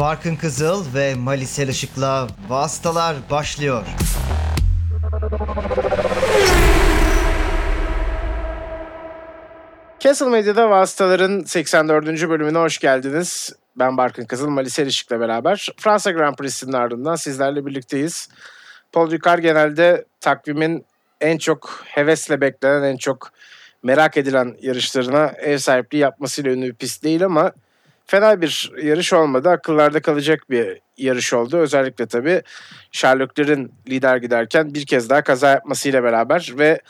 Barkın Kızıl ve Malisel Işık'la Vastalar başlıyor. Castle Medya'da Vasıtaların 84. bölümüne hoş geldiniz. Ben Barkın Kızıl, Malisel Işık'la beraber Fransa Grand Prix'sinin ardından sizlerle birlikteyiz. Paul Ricard genelde takvimin en çok hevesle beklenen, en çok merak edilen yarışlarına ev sahipliği yapmasıyla ünlü bir pist değil ama fena bir yarış olmadı. Akıllarda kalacak bir yarış oldu. Özellikle tabii Sherlock'ların lider giderken bir kez daha kaza yapmasıyla beraber ve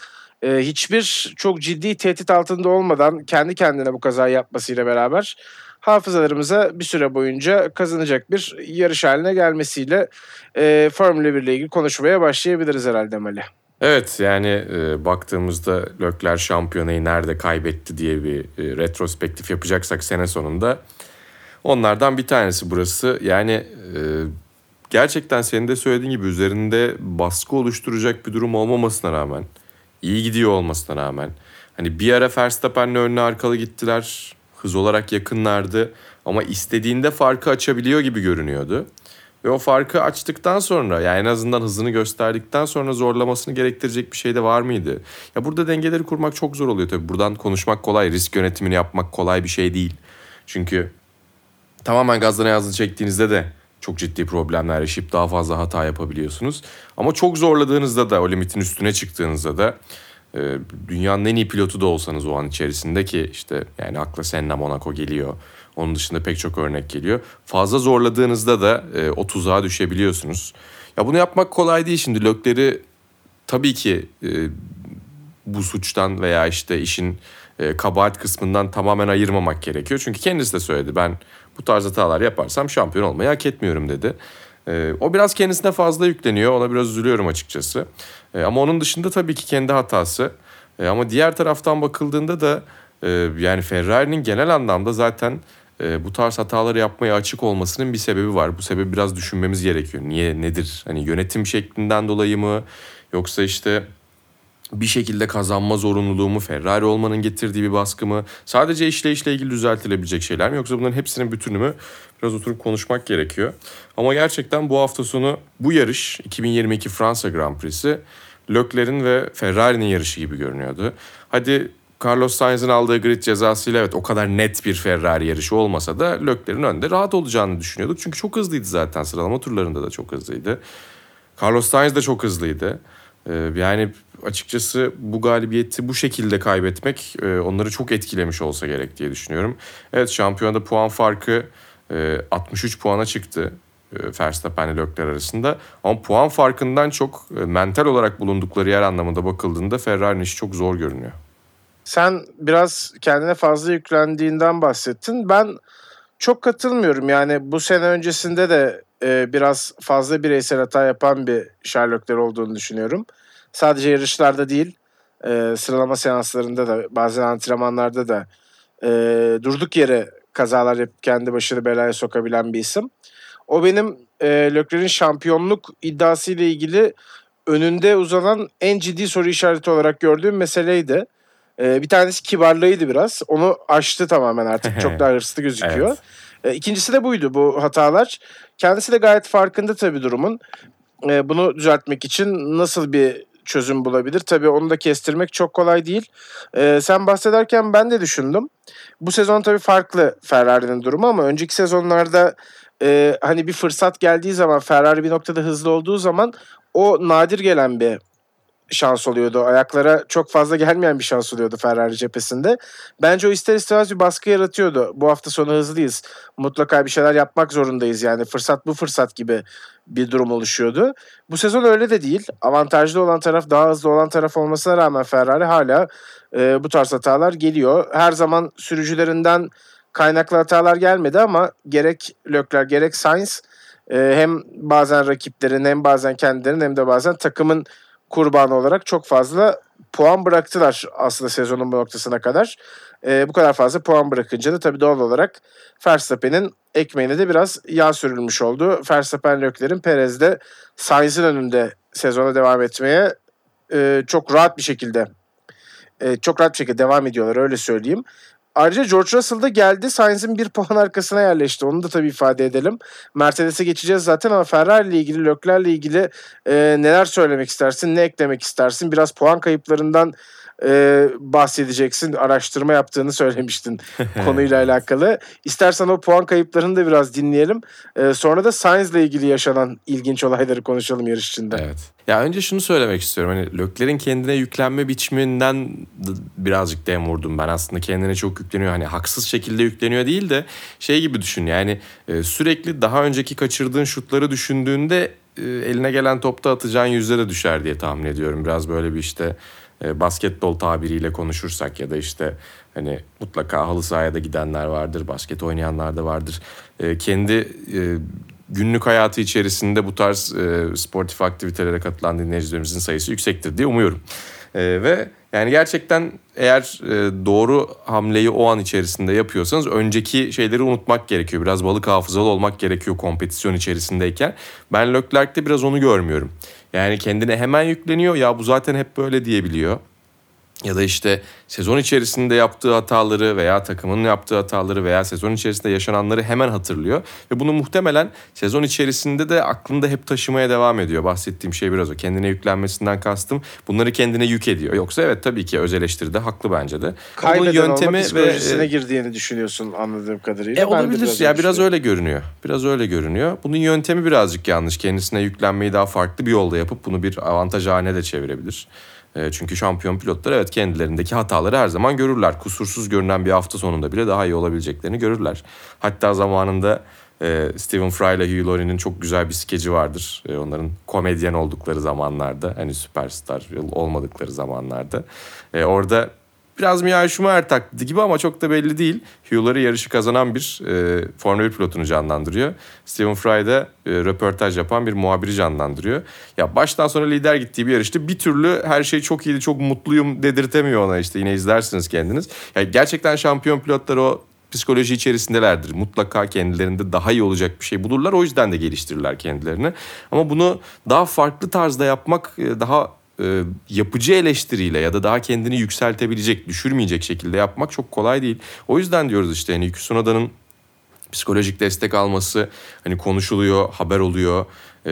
e, hiçbir çok ciddi tehdit altında olmadan kendi kendine bu kazayı yapmasıyla beraber hafızalarımıza bir süre boyunca kazanacak bir yarış haline gelmesiyle e, Formula 1 ile ilgili konuşmaya başlayabiliriz herhalde Mali. Evet yani e, baktığımızda Lökler şampiyonayı nerede kaybetti diye bir e, retrospektif yapacaksak sene sonunda onlardan bir tanesi burası. Yani e, gerçekten senin de söylediğin gibi üzerinde baskı oluşturacak bir durum olmamasına rağmen iyi gidiyor olmasına rağmen hani bir ara Verstappen'le önüne arkalı gittiler. Hız olarak yakınlardı ama istediğinde farkı açabiliyor gibi görünüyordu. Ve o farkı açtıktan sonra yani en azından hızını gösterdikten sonra zorlamasını gerektirecek bir şey de var mıydı? Ya burada dengeleri kurmak çok zor oluyor tabii. Buradan konuşmak kolay, risk yönetimini yapmak kolay bir şey değil. Çünkü tamamen gazdan yazını çektiğinizde de çok ciddi problemler yaşayıp daha fazla hata yapabiliyorsunuz. Ama çok zorladığınızda da o limitin üstüne çıktığınızda da e, dünyanın en iyi pilotu da olsanız o an içerisinde ki işte yani akla Senna Monaco geliyor. Onun dışında pek çok örnek geliyor. Fazla zorladığınızda da e, o tuzağa düşebiliyorsunuz. Ya bunu yapmak kolay değil şimdi. Lökleri tabii ki e, bu suçtan veya işte işin e, kabahat kısmından tamamen ayırmamak gerekiyor. Çünkü kendisi de söyledi ben bu tarz hatalar yaparsam şampiyon olmayı hak etmiyorum dedi. E, o biraz kendisine fazla yükleniyor. Ona biraz üzülüyorum açıkçası. E, ama onun dışında tabii ki kendi hatası. E, ama diğer taraftan bakıldığında da e, yani Ferrari'nin genel anlamda zaten e, bu tarz hataları yapmaya açık olmasının bir sebebi var. Bu sebebi biraz düşünmemiz gerekiyor. Niye, nedir? Hani yönetim şeklinden dolayı mı? Yoksa işte bir şekilde kazanma zorunluluğu mu, Ferrari olmanın getirdiği bir baskı mı? Sadece işleyişle ilgili düzeltilebilecek şeyler mi? Yoksa bunların hepsinin bütünü mü? Biraz oturup konuşmak gerekiyor. Ama gerçekten bu hafta sonu bu yarış 2022 Fransa Grand Prix'si Leclerc'in ve Ferrari'nin yarışı gibi görünüyordu. Hadi Carlos Sainz'in aldığı grid cezasıyla evet o kadar net bir Ferrari yarışı olmasa da Leclerc'in önde rahat olacağını düşünüyorduk. Çünkü çok hızlıydı zaten sıralama turlarında da çok hızlıydı. Carlos Sainz de çok hızlıydı. Ee, yani açıkçası bu galibiyeti bu şekilde kaybetmek e, onları çok etkilemiş olsa gerek diye düşünüyorum. Evet şampiyonada puan farkı 63 e, puana çıktı. E, Verstappen ile Leclerc arasında. Ama puan farkından çok mental olarak bulundukları yer anlamında bakıldığında Ferrari'nin işi çok zor görünüyor. Sen biraz kendine fazla yüklendiğinden bahsettin. Ben çok katılmıyorum. Yani bu sene öncesinde de e, biraz fazla bireysel hata yapan bir Sherlockler olduğunu düşünüyorum. Sadece yarışlarda değil, e, sıralama seanslarında da bazen antrenmanlarda da e, durduk yere kazalar yapıp kendi başını belaya sokabilen bir isim. O benim e, Leclerc'in şampiyonluk iddiası ile ilgili önünde uzanan en ciddi soru işareti olarak gördüğüm meseleydi. E, bir tanesi kibarlığıydı biraz. Onu aştı tamamen artık. Çok daha hırslı gözüküyor. evet. E, ikincisi de buydu bu hatalar. Kendisi de gayet farkında tabii durumun. E, bunu düzeltmek için nasıl bir çözüm bulabilir? Tabii onu da kestirmek çok kolay değil. E, sen bahsederken ben de düşündüm. Bu sezon tabii farklı Ferrari'nin durumu ama önceki sezonlarda e, hani bir fırsat geldiği zaman Ferrari bir noktada hızlı olduğu zaman o nadir gelen bir şans oluyordu. Ayaklara çok fazla gelmeyen bir şans oluyordu Ferrari cephesinde. Bence o ister istemez bir baskı yaratıyordu. Bu hafta sonu hızlıyız. Mutlaka bir şeyler yapmak zorundayız yani. Fırsat bu fırsat gibi bir durum oluşuyordu. Bu sezon öyle de değil. Avantajlı olan taraf daha hızlı olan taraf olmasına rağmen Ferrari hala e, bu tarz hatalar geliyor. Her zaman sürücülerinden kaynaklı hatalar gelmedi ama gerek Leclerc gerek Sainz e, hem bazen rakiplerin hem bazen kendilerinin hem de bazen takımın kurbanı olarak çok fazla puan bıraktılar aslında sezonun bu noktasına kadar. E, bu kadar fazla puan bırakınca da tabii doğal olarak Verstappen'in ekmeğine de biraz yağ sürülmüş oldu. Verstappen Leclerc'in Perez'de Sainz'in önünde sezona devam etmeye e, çok rahat bir şekilde e, çok rahat bir şekilde devam ediyorlar öyle söyleyeyim. Ayrıca George Russell da geldi. Sainz'in bir puan arkasına yerleşti. Onu da tabii ifade edelim. Mercedes'e geçeceğiz zaten ama Ferrari ile ilgili, Leclerc ile ilgili e, neler söylemek istersin, ne eklemek istersin? Biraz puan kayıplarından e, bahsedeceksin. Araştırma yaptığını söylemiştin konuyla alakalı. İstersen o puan kayıplarını da biraz dinleyelim. E, sonra da Sainz ile ilgili yaşanan ilginç olayları konuşalım yarış içinde. Evet. Ya önce şunu söylemek istiyorum. Hani Lökler'in kendine yüklenme biçiminden birazcık dem vurdum ben. Aslında kendine çok yükleniyor. Hani haksız şekilde yükleniyor değil de şey gibi düşün. Yani e, sürekli daha önceki kaçırdığın şutları düşündüğünde e, eline gelen topta atacağın yüzde düşer diye tahmin ediyorum. Biraz böyle bir işte e, basketbol tabiriyle konuşursak ya da işte hani mutlaka halı sahaya da gidenler vardır, basket oynayanlar da vardır. E, kendi e, günlük hayatı içerisinde bu tarz sportif aktivitelere katılan dinleyicilerimizin sayısı yüksektir diye umuyorum. Ve yani gerçekten eğer doğru hamleyi o an içerisinde yapıyorsanız önceki şeyleri unutmak gerekiyor. Biraz balık hafızalı olmak gerekiyor kompetisyon içerisindeyken. Ben Leclerc'te biraz onu görmüyorum. Yani kendine hemen yükleniyor. Ya bu zaten hep böyle diyebiliyor ya da işte sezon içerisinde yaptığı hataları veya takımının yaptığı hataları veya sezon içerisinde yaşananları hemen hatırlıyor. Ve bunu muhtemelen sezon içerisinde de aklında hep taşımaya devam ediyor. Bahsettiğim şey biraz o. Kendine yüklenmesinden kastım. Bunları kendine yük ediyor. Yoksa evet tabii ki öz eleştiride haklı bence de. Kaybeden yöntemi olma psikolojisine ve, girdiğini düşünüyorsun anladığım kadarıyla. E, olabilir biraz ya biraz öyle görünüyor. Biraz öyle görünüyor. Bunun yöntemi birazcık yanlış. Kendisine yüklenmeyi daha farklı bir yolda yapıp bunu bir avantaj haline de çevirebilir. E, çünkü şampiyon pilotlar evet kendilerindeki hataları her zaman görürler. Kusursuz görünen bir hafta sonunda bile daha iyi olabileceklerini görürler. Hatta zamanında e, Stephen Fry ile Hugh Laurie'nin çok güzel bir skeci vardır. E, onların komedyen oldukları zamanlarda hani süperstar olmadıkları zamanlarda. orada Biraz Mia Schumacher taklidi gibi ama çok da belli değil. Hugh'ları yarışı kazanan bir e, Formula 1 pilotunu canlandırıyor. Stephen Fry da e, röportaj yapan bir muhabiri canlandırıyor. Ya baştan sona lider gittiği bir yarışta bir türlü her şey çok iyiydi, çok mutluyum dedirtemiyor ona işte. Yine izlersiniz kendiniz. Ya gerçekten şampiyon pilotlar o psikoloji içerisindelerdir. Mutlaka kendilerinde daha iyi olacak bir şey bulurlar. O yüzden de geliştirirler kendilerini. Ama bunu daha farklı tarzda yapmak e, daha e, yapıcı eleştiriyle ya da daha kendini yükseltebilecek, düşürmeyecek şekilde yapmak çok kolay değil. O yüzden diyoruz işte hani Tsunoda'nın psikolojik destek alması hani konuşuluyor, haber oluyor. E,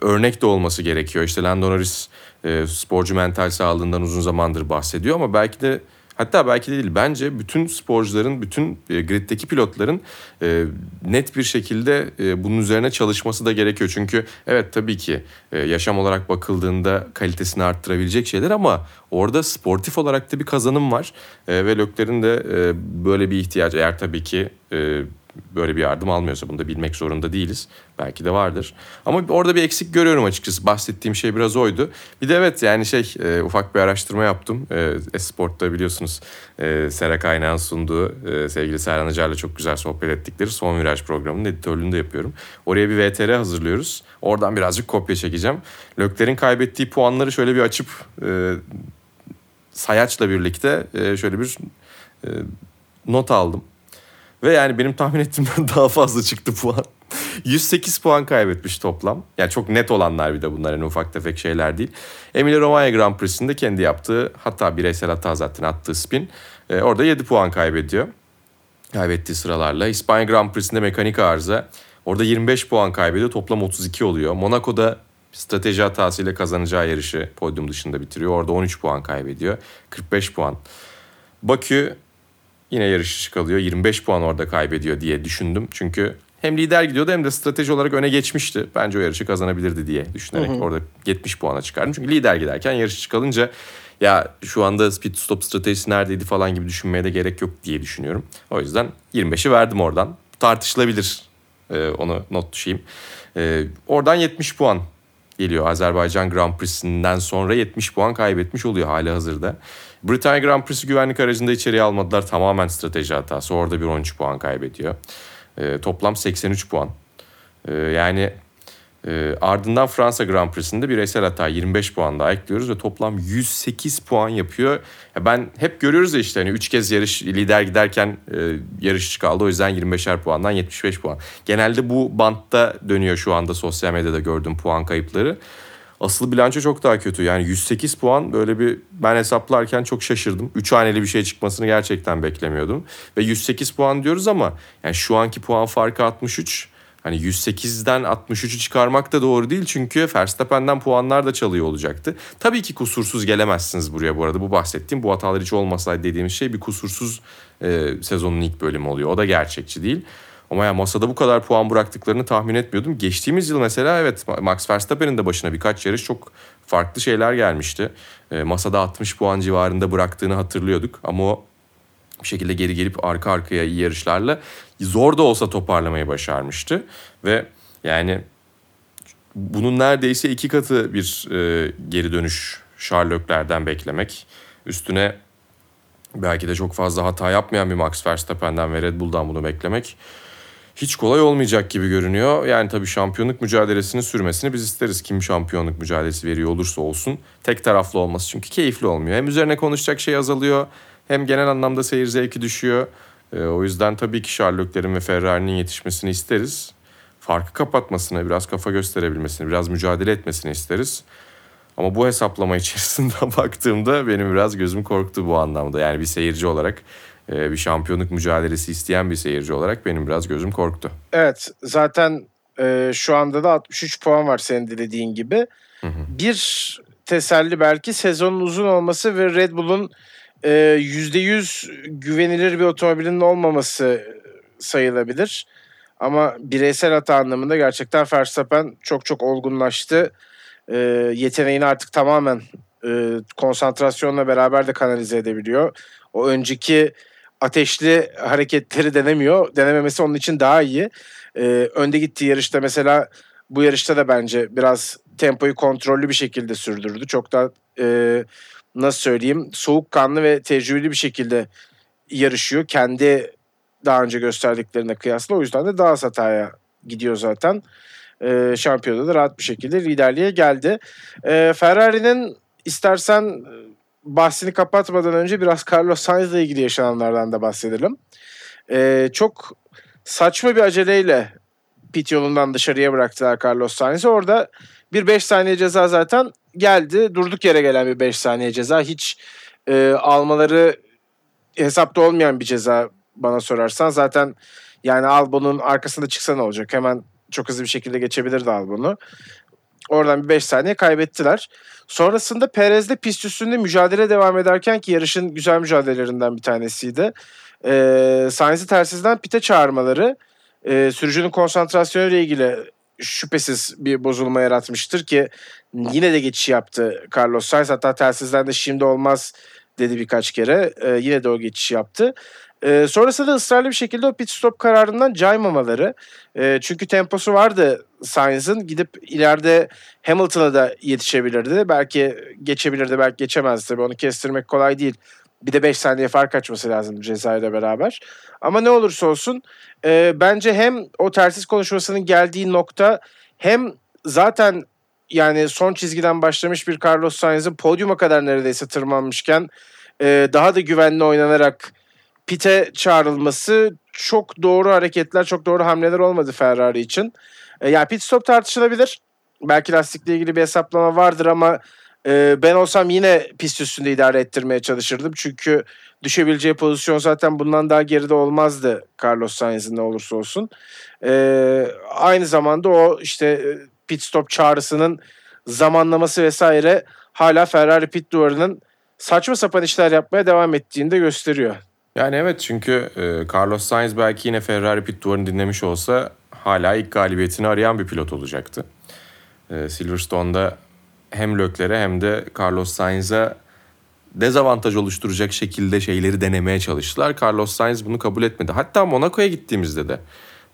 örnek de olması gerekiyor. İşte Lando Norris e, sporcu mental sağlığından uzun zamandır bahsediyor ama belki de Hatta belki de değil bence bütün sporcuların, bütün e, griddeki pilotların e, net bir şekilde e, bunun üzerine çalışması da gerekiyor. Çünkü evet tabii ki e, yaşam olarak bakıldığında kalitesini arttırabilecek şeyler ama orada sportif olarak da bir kazanım var. E, ve Lökler'in de e, böyle bir ihtiyaç eğer tabii ki... E, böyle bir yardım almıyorsa bunu da bilmek zorunda değiliz. Belki de vardır. Ama orada bir eksik görüyorum açıkçası. Bahsettiğim şey biraz oydu. Bir de evet yani şey e, ufak bir araştırma yaptım. E, Esport'ta biliyorsunuz e, Sera Kaynağ'ın sunduğu e, sevgili Serhan Acar'la çok güzel sohbet ettikleri Son Viraj programının editörlüğünü de yapıyorum. Oraya bir VTR hazırlıyoruz. Oradan birazcık kopya çekeceğim. Lökler'in kaybettiği puanları şöyle bir açıp e, sayaçla birlikte e, şöyle bir e, not aldım. Ve yani benim tahmin ettiğimden daha fazla çıktı puan. 108 puan kaybetmiş toplam. Yani çok net olanlar bir de bunlar. Yani ufak tefek şeyler değil. Emilia Romagna Grand Prix'sinde kendi yaptığı hatta bireysel hata zaten attığı spin. E, orada 7 puan kaybediyor. Kaybettiği sıralarla. İspanya Grand Prix'sinde mekanik arıza. Orada 25 puan kaybediyor. Toplam 32 oluyor. Monaco'da strateji hatasıyla kazanacağı yarışı podyum dışında bitiriyor. Orada 13 puan kaybediyor. 45 puan. Bakü yine yarış dışı kalıyor. 25 puan orada kaybediyor diye düşündüm. Çünkü hem lider gidiyordu hem de strateji olarak öne geçmişti. Bence o yarışı kazanabilirdi diye düşünerek hı hı. orada 70 puana çıkardım. Çünkü lider giderken yarış çıkalınca ya şu anda speed stop stratejisi neredeydi falan gibi düşünmeye de gerek yok diye düşünüyorum. O yüzden 25'i verdim oradan. Tartışılabilir ee, onu not düşeyim. Ee, oradan 70 puan geliyor. Azerbaycan Grand Prix'sinden sonra 70 puan kaybetmiş oluyor hali hazırda. Britanya Grand Prix'si güvenlik aracında içeriye almadılar. Tamamen strateji hatası. Orada bir 13 puan kaybediyor. E, toplam 83 puan. E, yani e, ardından Fransa Grand Prix'sinde bireysel hata 25 puan daha ekliyoruz ve toplam 108 puan yapıyor. Ya ben hep görüyoruz ya işte hani 3 kez yarış lider giderken e, yarışçı kaldı. O yüzden 25'er puandan 75 puan. Genelde bu bantta dönüyor şu anda sosyal medyada gördüğüm puan kayıpları. asıl bilanço çok daha kötü. Yani 108 puan böyle bir ben hesaplarken çok şaşırdım. 3 haneli bir şey çıkmasını gerçekten beklemiyordum. Ve 108 puan diyoruz ama yani şu anki puan farkı 63. Hani 108'den 63'ü çıkarmak da doğru değil çünkü Verstappen'den puanlar da çalıyor olacaktı. Tabii ki kusursuz gelemezsiniz buraya bu arada. Bu bahsettiğim bu hatalar hiç olmasaydı dediğimiz şey bir kusursuz e, sezonun ilk bölümü oluyor. O da gerçekçi değil. Ama ya masada bu kadar puan bıraktıklarını tahmin etmiyordum. Geçtiğimiz yıl mesela evet Max Verstappen'in de başına birkaç yarış çok farklı şeyler gelmişti. E, masada 60 puan civarında bıraktığını hatırlıyorduk. Ama o bir şekilde geri gelip arka arkaya iyi yarışlarla zor da olsa toparlamayı başarmıştı. Ve yani bunun neredeyse iki katı bir e, geri dönüş Sherlock'lerden beklemek. Üstüne belki de çok fazla hata yapmayan bir Max Verstappen'den ve Red Bull'dan bunu beklemek hiç kolay olmayacak gibi görünüyor. Yani tabii şampiyonluk mücadelesini sürmesini biz isteriz. Kim şampiyonluk mücadelesi veriyor olursa olsun. Tek taraflı olması çünkü keyifli olmuyor. Hem üzerine konuşacak şey azalıyor hem genel anlamda seyir zevki düşüyor. E, o yüzden tabii ki Sherlock'lerin ve Ferrari'nin yetişmesini isteriz. Farkı kapatmasını, biraz kafa gösterebilmesini, biraz mücadele etmesini isteriz. Ama bu hesaplama içerisinde baktığımda benim biraz gözüm korktu bu anlamda. Yani bir seyirci olarak, e, bir şampiyonluk mücadelesi isteyen bir seyirci olarak benim biraz gözüm korktu. Evet, zaten e, şu anda da 63 puan var senin de dediğin gibi. Hı hı. Bir teselli belki sezonun uzun olması ve Red Bull'un %100 e, güvenilir bir otomobilin olmaması sayılabilir. Ama bireysel hata anlamında gerçekten Verstappen çok çok olgunlaştı. E, yeteneğini artık tamamen e, konsantrasyonla beraber de kanalize edebiliyor. O önceki ateşli hareketleri denemiyor. Denememesi onun için daha iyi. E, önde gittiği yarışta mesela bu yarışta da bence biraz tempoyu kontrollü bir şekilde sürdürdü. Çok da e, nasıl söyleyeyim soğukkanlı ve tecrübeli bir şekilde yarışıyor. Kendi daha önce gösterdiklerine kıyasla o yüzden de daha hataya gidiyor zaten. E, şampiyonada da rahat bir şekilde liderliğe geldi. E, Ferrari'nin istersen e, bahsini kapatmadan önce biraz Carlos Sainz ile ilgili yaşananlardan da bahsedelim. E, çok saçma bir aceleyle pit yolundan dışarıya bıraktılar Carlos Sainz'i. Orada bir 5 saniye ceza zaten geldi. Durduk yere gelen bir 5 saniye ceza. Hiç e, almaları hesapta olmayan bir ceza bana sorarsan. Zaten yani Albon'un arkasında çıksa ne olacak? Hemen çok hızlı bir şekilde geçebilirdi Albon'u. Oradan bir 5 saniye kaybettiler. Sonrasında Perez'de pist üstünde mücadele devam ederken ki yarışın güzel mücadelelerinden bir tanesiydi. Ee, Sainz'i tersizden pite çağırmaları e, sürücünün konsantrasyonu ile ilgili şüphesiz bir bozulma yaratmıştır ki yine de geçiş yaptı Carlos Sainz. Hatta telsizden de şimdi olmaz dedi birkaç kere. E, yine de o geçiş yaptı. E, sonrasında da ısrarlı bir şekilde o pit stop kararından caymamaları. E, çünkü temposu vardı Sainz'ın. Gidip ileride Hamilton'a da yetişebilirdi. Belki geçebilirdi, belki geçemezdi. Tabii onu kestirmek kolay değil. Bir de 5 saniye fark açması lazım cezayla beraber. Ama ne olursa olsun e, bence hem o tersiz konuşmasının geldiği nokta hem zaten yani son çizgiden başlamış bir Carlos Sainz'in podyuma kadar neredeyse tırmanmışken e, daha da güvenli oynanarak pite çağrılması çok doğru hareketler, çok doğru hamleler olmadı Ferrari için. E, yani pit stop tartışılabilir. Belki lastikle ilgili bir hesaplama vardır ama e, ben olsam yine pist üstünde idare ettirmeye çalışırdım. Çünkü düşebileceği pozisyon zaten bundan daha geride olmazdı Carlos Sainz'in ne olursa olsun. E, aynı zamanda o işte e, pit stop çağrısının zamanlaması vesaire hala Ferrari pit duvarının saçma sapan işler yapmaya devam ettiğini de gösteriyor. Yani evet çünkü e, Carlos Sainz belki yine Ferrari pit duvarını dinlemiş olsa hala ilk galibiyetini arayan bir pilot olacaktı. E, Silverstone'da hem Lökler'e hem de Carlos Sainz'a dezavantaj oluşturacak şekilde şeyleri denemeye çalıştılar. Carlos Sainz bunu kabul etmedi. Hatta Monaco'ya gittiğimizde de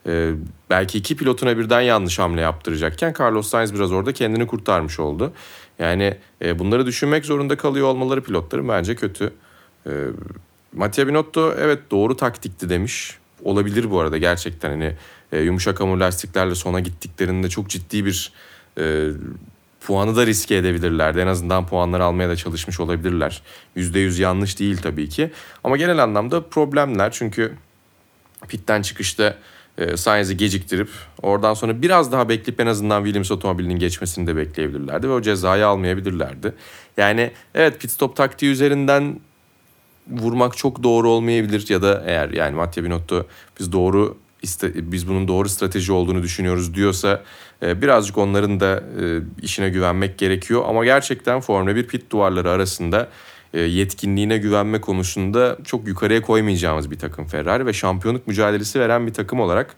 e, belki iki pilotuna birden yanlış hamle yaptıracakken Carlos Sainz biraz orada kendini kurtarmış oldu. Yani e, bunları düşünmek zorunda kalıyor olmaları pilotların bence kötü. E, Mattia Binotto evet doğru taktikti demiş. Olabilir bu arada gerçekten hani e, yumuşak hamur lastiklerle sona gittiklerinde çok ciddi bir e, puanı da riske edebilirlerdi. En azından puanları almaya da çalışmış olabilirler. %100 yanlış değil tabii ki. Ama genel anlamda problemler çünkü pitten çıkışta e, Sainz'i geciktirip oradan sonra biraz daha bekleyip en azından Williams otomobilinin geçmesini de bekleyebilirlerdi ve o cezayı almayabilirlerdi. Yani evet pit stop taktiği üzerinden vurmak çok doğru olmayabilir ya da eğer yani Mattia Binotto biz doğru biz bunun doğru strateji olduğunu düşünüyoruz diyorsa e, birazcık onların da e, işine güvenmek gerekiyor ama gerçekten Formula 1 pit duvarları arasında e, yetkinliğine güvenme konusunda çok yukarıya koymayacağımız bir takım Ferrari ve şampiyonluk mücadelesi veren bir takım olarak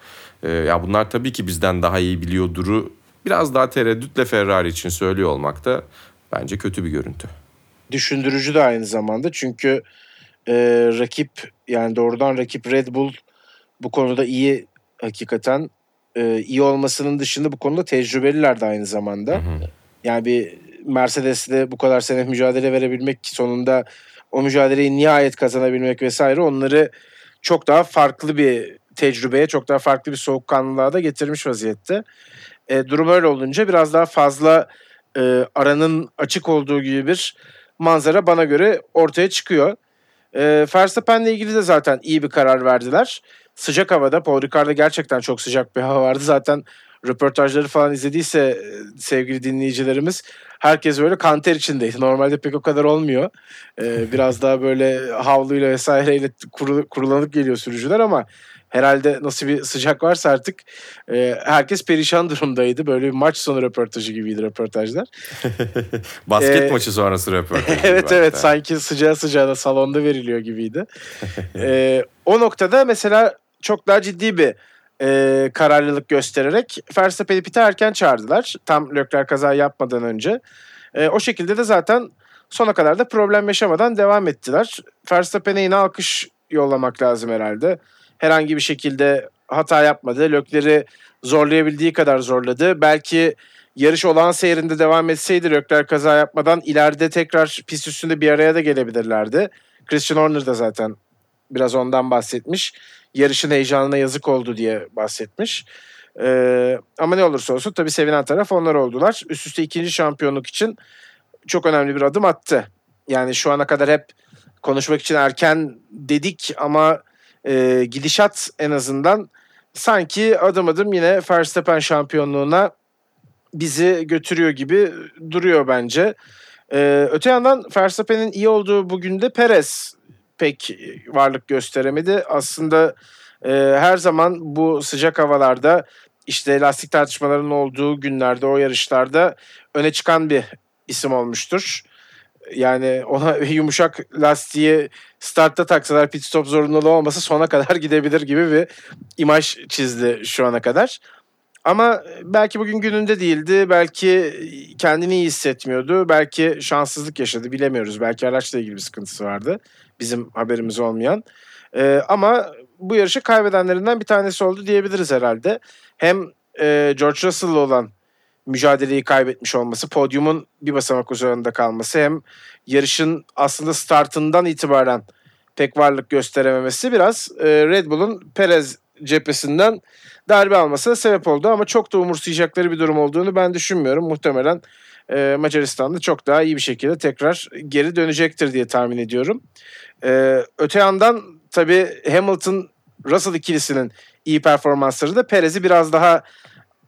ya bunlar tabii ki bizden daha iyi biliyorduru biraz daha tereddütle Ferrari için söylüyor olmak da bence kötü bir görüntü. Düşündürücü de aynı zamanda çünkü e, rakip yani doğrudan rakip Red Bull bu konuda iyi hakikaten e, iyi olmasının dışında bu konuda tecrübeliler de aynı zamanda. Hı hı. Yani bir Mercedes'le bu kadar sene mücadele verebilmek sonunda o mücadeleyi nihayet kazanabilmek vesaire onları çok daha farklı bir tecrübeye, çok daha farklı bir soğukkanlılığa da getirmiş vaziyette. E, durum öyle olunca biraz daha fazla e, aranın açık olduğu gibi bir manzara bana göre ortaya çıkıyor. E, Verstappen'le ilgili de zaten iyi bir karar verdiler. Sıcak havada, Paul Ricard'da gerçekten çok sıcak bir hava vardı. Zaten röportajları falan izlediyse e, sevgili dinleyicilerimiz herkes böyle kanter içindeydi. Normalde pek o kadar olmuyor. Ee, biraz daha böyle havluyla vesaireyle kurul, kurulanıp geliyor sürücüler ama herhalde nasıl bir sıcak varsa artık e, herkes perişan durumdaydı. Böyle bir maç sonu röportajı gibiydi röportajlar. Basket ee, maçı sonrası röportaj. evet evet sanki sıcağı sıcağına salonda veriliyor gibiydi. ee, o noktada mesela çok daha ciddi bir e, kararlılık göstererek Verstappen'i pite erken çağırdılar. Tam Leclerc kaza yapmadan önce. E, o şekilde de zaten sona kadar da problem yaşamadan devam ettiler. Verstappen'e yine alkış yollamak lazım herhalde. Herhangi bir şekilde hata yapmadı. Lökleri zorlayabildiği kadar zorladı. Belki yarış olan seyrinde devam etseydi Lökler kaza yapmadan ileride tekrar pist üstünde bir araya da gelebilirlerdi. Christian Horner da zaten biraz ondan bahsetmiş yarışın heyecanına yazık oldu diye bahsetmiş. Ee, ama ne olursa olsun tabii sevinen taraf onlar oldular. Üst üste ikinci şampiyonluk için çok önemli bir adım attı. Yani şu ana kadar hep konuşmak için erken dedik ama e, gidişat en azından sanki adım adım yine Verstappen şampiyonluğuna bizi götürüyor gibi duruyor bence. Ee, öte yandan Verstappen'in iyi olduğu bugün de Perez pek varlık gösteremedi. Aslında e, her zaman bu sıcak havalarda işte lastik tartışmalarının olduğu günlerde o yarışlarda öne çıkan bir isim olmuştur. Yani ona yumuşak lastiği startta taksalar pit stop zorunluluğu olmasa sona kadar gidebilir gibi bir imaj çizdi şu ana kadar. Ama belki bugün gününde değildi. Belki kendini iyi hissetmiyordu. Belki şanssızlık yaşadı. Bilemiyoruz. Belki araçla ilgili bir sıkıntısı vardı bizim haberimiz olmayan. E, ama bu yarışı kaybedenlerinden bir tanesi oldu diyebiliriz herhalde. Hem e, George Russell'la olan mücadeleyi kaybetmiş olması, podyumun bir basamak üzerinde kalması hem yarışın aslında startından itibaren pek varlık gösterememesi biraz e, Red Bull'un Perez cephesinden darbe almasına sebep oldu ama çok da umursayacakları bir durum olduğunu ben düşünmüyorum. Muhtemelen e, Macaristan'da çok daha iyi bir şekilde tekrar geri dönecektir diye tahmin ediyorum. E, öte yandan tabii Hamilton Russell ikilisinin iyi performansları da Perez'i biraz daha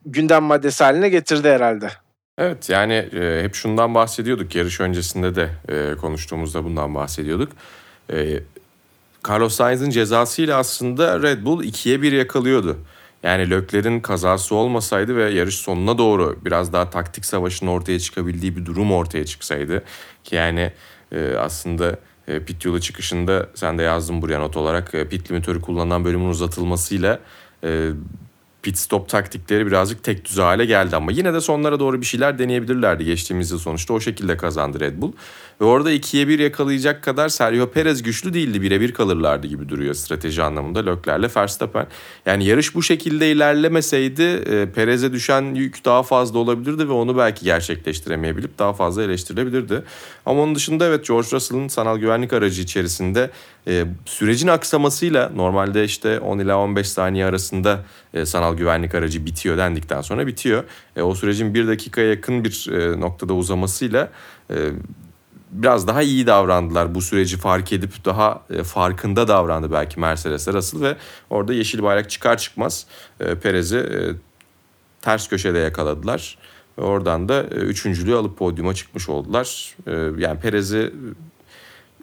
gündem maddesi haline getirdi herhalde. Evet yani e, hep şundan bahsediyorduk yarış öncesinde de e, konuştuğumuzda bundan bahsediyorduk. E, Carlos Sainz'in cezasıyla aslında Red Bull ikiye bir yakalıyordu. Yani Lökler'in kazası olmasaydı ve yarış sonuna doğru biraz daha taktik savaşın ortaya çıkabildiği bir durum ortaya çıksaydı ki yani e, aslında e, pit yolu çıkışında sen de yazdın buraya not olarak e, pit limitörü kullanılan bölümün uzatılmasıyla e, pit stop taktikleri birazcık tek düze hale geldi ama yine de sonlara doğru bir şeyler deneyebilirlerdi. Geçtiğimiz yıl sonuçta o şekilde kazandı Red Bull. Ve orada ikiye bir yakalayacak kadar Sergio Perez güçlü değildi. Birebir kalırlardı gibi duruyor strateji anlamında Leclerc'le Verstappen. Yani yarış bu şekilde ilerlemeseydi e, Perez'e düşen yük daha fazla olabilirdi ve onu belki gerçekleştiremeyebilip daha fazla eleştirilebilirdi. Ama onun dışında evet George Russell'ın sanal güvenlik aracı içerisinde e, sürecin aksamasıyla normalde işte 10 ila 15 saniye arasında e, sanal güvenlik aracı bitiyor dendikten sonra bitiyor. E, o sürecin bir dakikaya yakın bir e, noktada uzamasıyla e, biraz daha iyi davrandılar. Bu süreci fark edip daha e, farkında davrandı belki Mercedes'ler asıl ve orada yeşil bayrak çıkar çıkmaz e, Perez'i e, ters köşede yakaladılar. Ve oradan da üçüncülüğü alıp podyuma çıkmış oldular. Yani Perez'i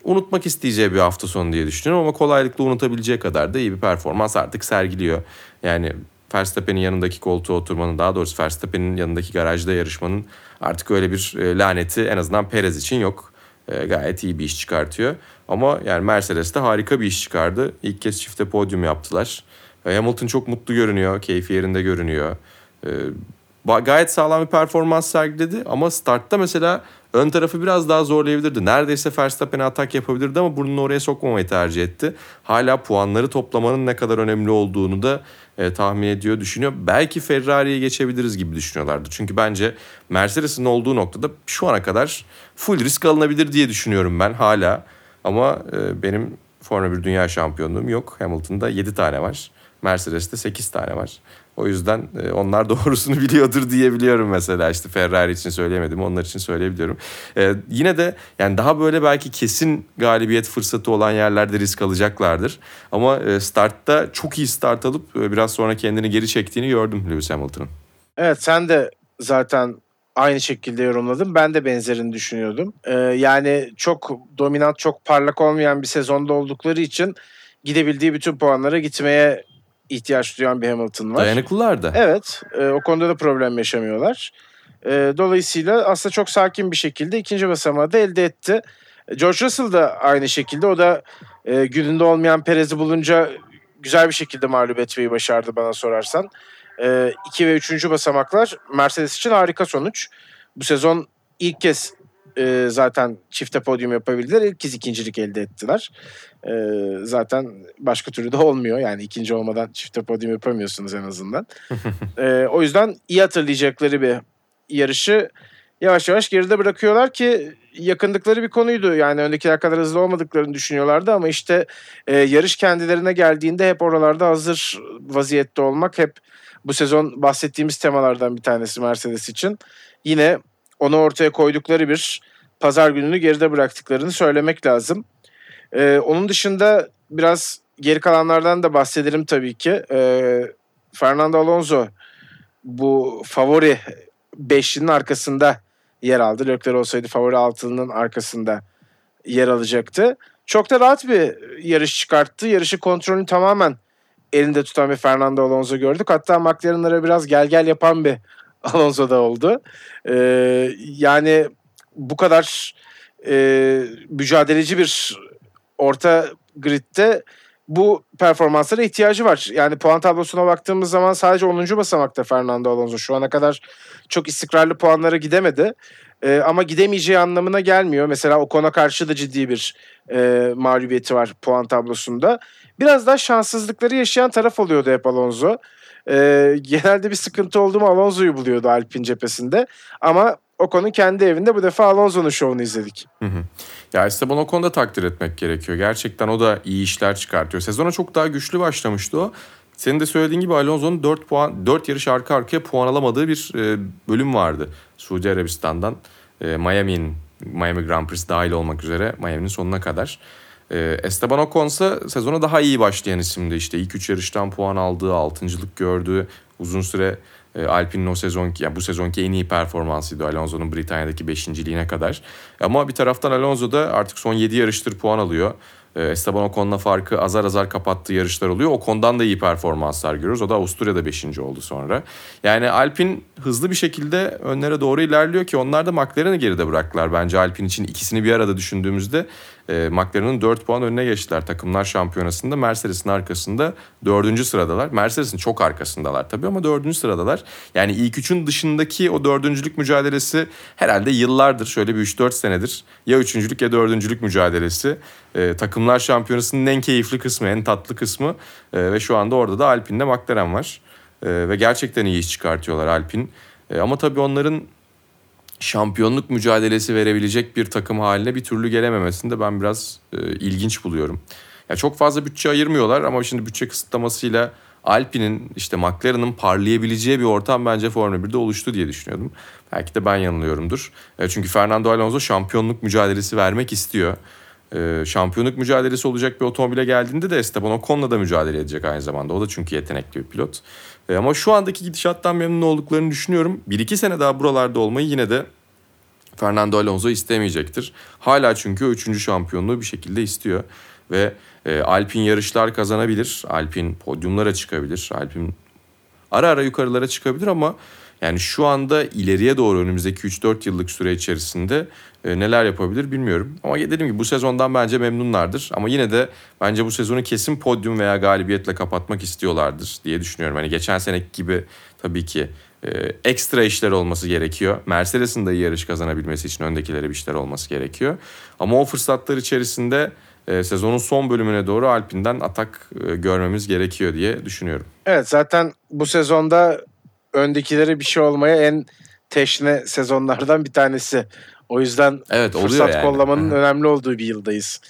unutmak isteyeceği bir hafta sonu diye düşünüyorum ama kolaylıkla unutabileceği kadar da iyi bir performans artık sergiliyor. Yani Verstappen'in yanındaki koltuğa oturmanın daha doğrusu Verstappen'in yanındaki garajda yarışmanın artık öyle bir laneti en azından Perez için yok. E, gayet iyi bir iş çıkartıyor. Ama yani Mercedes de harika bir iş çıkardı. İlk kez çifte podyum yaptılar. E, Hamilton çok mutlu görünüyor, keyfi yerinde görünüyor. E, gayet sağlam bir performans sergiledi ama startta mesela ön tarafı biraz daha zorlayabilirdi. Neredeyse Verstappen'e atak yapabilirdi ama burnunu oraya sokmamayı tercih etti. Hala puanları toplamanın ne kadar önemli olduğunu da e, tahmin ediyor, düşünüyor. Belki Ferrari'ye geçebiliriz gibi düşünüyorlardı. Çünkü bence Mercedes'in olduğu noktada şu ana kadar full risk alınabilir diye düşünüyorum ben hala. Ama e, benim Formula 1 Dünya Şampiyonluğum yok. Hamilton'da 7 tane var. Mercedes'te 8 tane var. O yüzden e, onlar doğrusunu biliyordur diyebiliyorum mesela işte Ferrari için söyleyemedim onlar için söyleyebiliyorum. Ee, yine de yani daha böyle belki kesin galibiyet fırsatı olan yerlerde risk alacaklardır. Ama e, startta çok iyi start alıp e, biraz sonra kendini geri çektiğini gördüm Lewis Hamilton'ın. Evet sen de zaten aynı şekilde yorumladım. Ben de benzerini düşünüyordum. Ee, yani çok dominant, çok parlak olmayan bir sezonda oldukları için gidebildiği bütün puanlara gitmeye ihtiyaç duyan bir Hamilton var. Dayanıklılar da. Evet. E, o konuda da problem yaşamıyorlar. E, dolayısıyla aslında çok sakin bir şekilde ikinci basamağı da elde etti. George Russell da aynı şekilde. O da e, gününde olmayan Perez'i bulunca güzel bir şekilde mağlup etmeyi başardı bana sorarsan. 2 e, ve 3. basamaklar Mercedes için harika sonuç. Bu sezon ilk kez e, zaten çifte podyum yapabildiler. İlk kez ikincilik elde ettiler. E, zaten başka türlü de olmuyor. Yani ikinci olmadan çifte podyum yapamıyorsunuz en azından. e, o yüzden iyi hatırlayacakları bir yarışı yavaş yavaş geride bırakıyorlar ki yakındıkları bir konuydu. Yani öndekiler kadar hızlı olmadıklarını düşünüyorlardı ama işte e, yarış kendilerine geldiğinde hep oralarda hazır vaziyette olmak hep bu sezon bahsettiğimiz temalardan bir tanesi Mercedes için. Yine onu ortaya koydukları bir pazar gününü geride bıraktıklarını söylemek lazım. Ee, onun dışında biraz geri kalanlardan da bahsedelim tabii ki. Ee, Fernando Alonso bu favori beşlinin arkasında yer aldı. Leclerc olsaydı favori altının arkasında yer alacaktı. Çok da rahat bir yarış çıkarttı. Yarışı kontrolünü tamamen elinde tutan bir Fernando Alonso gördük. Hatta McLaren'lara biraz gel gel yapan bir Alonso da oldu. Ee, yani bu kadar e, mücadeleci bir orta gridde bu performanslara ihtiyacı var. Yani puan tablosuna baktığımız zaman sadece 10. basamakta Fernando Alonso. Şu ana kadar çok istikrarlı puanlara gidemedi. Ee, ama gidemeyeceği anlamına gelmiyor. Mesela Ocon'a karşı da ciddi bir e, mağlubiyeti var puan tablosunda. Biraz daha şanssızlıkları yaşayan taraf oluyordu hep Alonso. Ee, genelde bir sıkıntı oldu mu Alonso'yu buluyordu Alpin cephesinde. Ama Ocon'un kendi evinde bu defa Alonso'nun şovunu izledik. Hı hı. Ya Esteban Ocon'u da takdir etmek gerekiyor. Gerçekten o da iyi işler çıkartıyor. Sezona çok daha güçlü başlamıştı o. Senin de söylediğin gibi Alonso'nun 4 puan 4 yarış arka arkaya puan alamadığı bir e, bölüm vardı. Suudi Arabistan'dan e, Miami'nin Miami Grand Prix dahil olmak üzere Miami'nin sonuna kadar. E, Esteban Ocon ise sezona daha iyi başlayan isimdi. İşte ilk 3 yarıştan puan aldığı, altıncılık gördüğü, uzun süre e, Alpine'in o sezonki, yani bu sezonki en iyi performansıydı Alonso'nun Britanya'daki beşinciliğine kadar. Ama bir taraftan Alonso da artık son 7 yarıştır puan alıyor. E, Esteban Ocon'la farkı azar azar kapattığı yarışlar oluyor. Ocon'dan da iyi performanslar görüyoruz. O da Avusturya'da 5. oldu sonra. Yani Alpine hızlı bir şekilde önlere doğru ilerliyor ki onlar da McLaren'ı geride bıraktılar. Bence Alpine için ikisini bir arada düşündüğümüzde e, McLaren'ın 4 puan önüne geçtiler. Takımlar şampiyonasında Mercedes'in arkasında 4. sıradalar. Mercedes'in çok arkasındalar tabii ama 4. sıradalar. Yani ilk üçün dışındaki o dördüncülük mücadelesi herhalde yıllardır şöyle bir 3-4 senedir ya üçüncülük ya dördüncülük mücadelesi. E, takımlar şampiyonasının en keyifli kısmı, en tatlı kısmı e, ve şu anda orada da Alpine'de McLaren var. E, ve gerçekten iyi iş çıkartıyorlar Alpine. E, ama tabii onların şampiyonluk mücadelesi verebilecek bir takım haline bir türlü gelememesini de ben biraz e, ilginç buluyorum. Ya çok fazla bütçe ayırmıyorlar ama şimdi bütçe kısıtlamasıyla Alpine'in işte McLaren'ın parlayabileceği bir ortam bence Formula 1'de oluştu diye düşünüyordum. Belki de ben yanılıyorumdur. E, çünkü Fernando Alonso şampiyonluk mücadelesi vermek istiyor. E, şampiyonluk mücadelesi olacak bir otomobile geldiğinde de Esteban Ocon'la da mücadele edecek aynı zamanda. O da çünkü yetenekli bir pilot. E, ama şu andaki gidişattan memnun olduklarını düşünüyorum. Bir iki sene daha buralarda olmayı yine de Fernando Alonso istemeyecektir. Hala çünkü üçüncü şampiyonluğu bir şekilde istiyor. Ve e, Alpin yarışlar kazanabilir. Alpin podyumlara çıkabilir. Alpin ara ara yukarılara çıkabilir ama yani şu anda ileriye doğru önümüzdeki 3-4 yıllık süre içerisinde e, neler yapabilir bilmiyorum. Ama dediğim gibi bu sezondan bence memnunlardır. Ama yine de bence bu sezonu kesin podyum veya galibiyetle kapatmak istiyorlardır diye düşünüyorum. Hani geçen seneki gibi tabii ki e, ekstra işler olması gerekiyor. Mercedes'in de yarış kazanabilmesi için öndekilere bir işler olması gerekiyor. Ama o fırsatlar içerisinde e, sezonun son bölümüne doğru Alpine'den atak görmemiz gerekiyor diye düşünüyorum. Evet zaten bu sezonda öndekilere bir şey olmaya en teşne sezonlardan bir tanesi. O yüzden evet, fırsat yani. kollamanın önemli olduğu bir yıldayız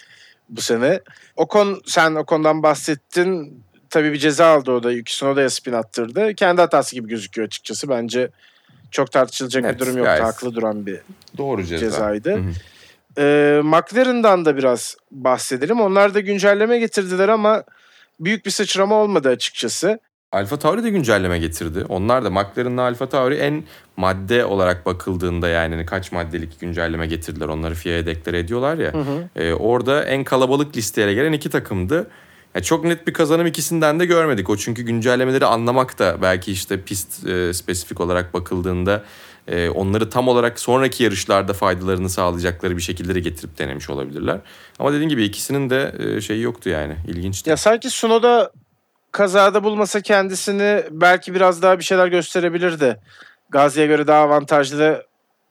bu sene. Ocon sen Ocon'dan bahsettin. Tabii bir ceza aldı o da. Yuki Tsunoda'ya spin attırdı. Kendi hatası gibi gözüküyor açıkçası. Bence çok tartışılacak Evet, bir durum yoktu. Haklı duran bir Doğru ceza. cezaydı. Hı hı. Ee, McLaren'dan da biraz bahsedelim. Onlar da güncelleme getirdiler ama büyük bir sıçrama olmadı açıkçası. Alfa Tauri de güncelleme getirdi. Onlar da McLaren'la Alfa Tauri en madde olarak bakıldığında yani hani kaç maddelik güncelleme getirdiler. Onları FIA'ya deklare ediyorlar ya. Ee, orada en kalabalık listeye gelen iki takımdı. Ya çok net bir kazanım ikisinden de görmedik. O çünkü güncellemeleri anlamak da belki işte pist e, spesifik olarak bakıldığında e, onları tam olarak sonraki yarışlarda faydalarını sağlayacakları bir şekilde de getirip denemiş olabilirler. Ama dediğim gibi ikisinin de e, şeyi yoktu yani. İlginçti. Ya sanki Sunoda kazada bulmasa kendisini belki biraz daha bir şeyler gösterebilirdi. Gazi'ye göre daha avantajlı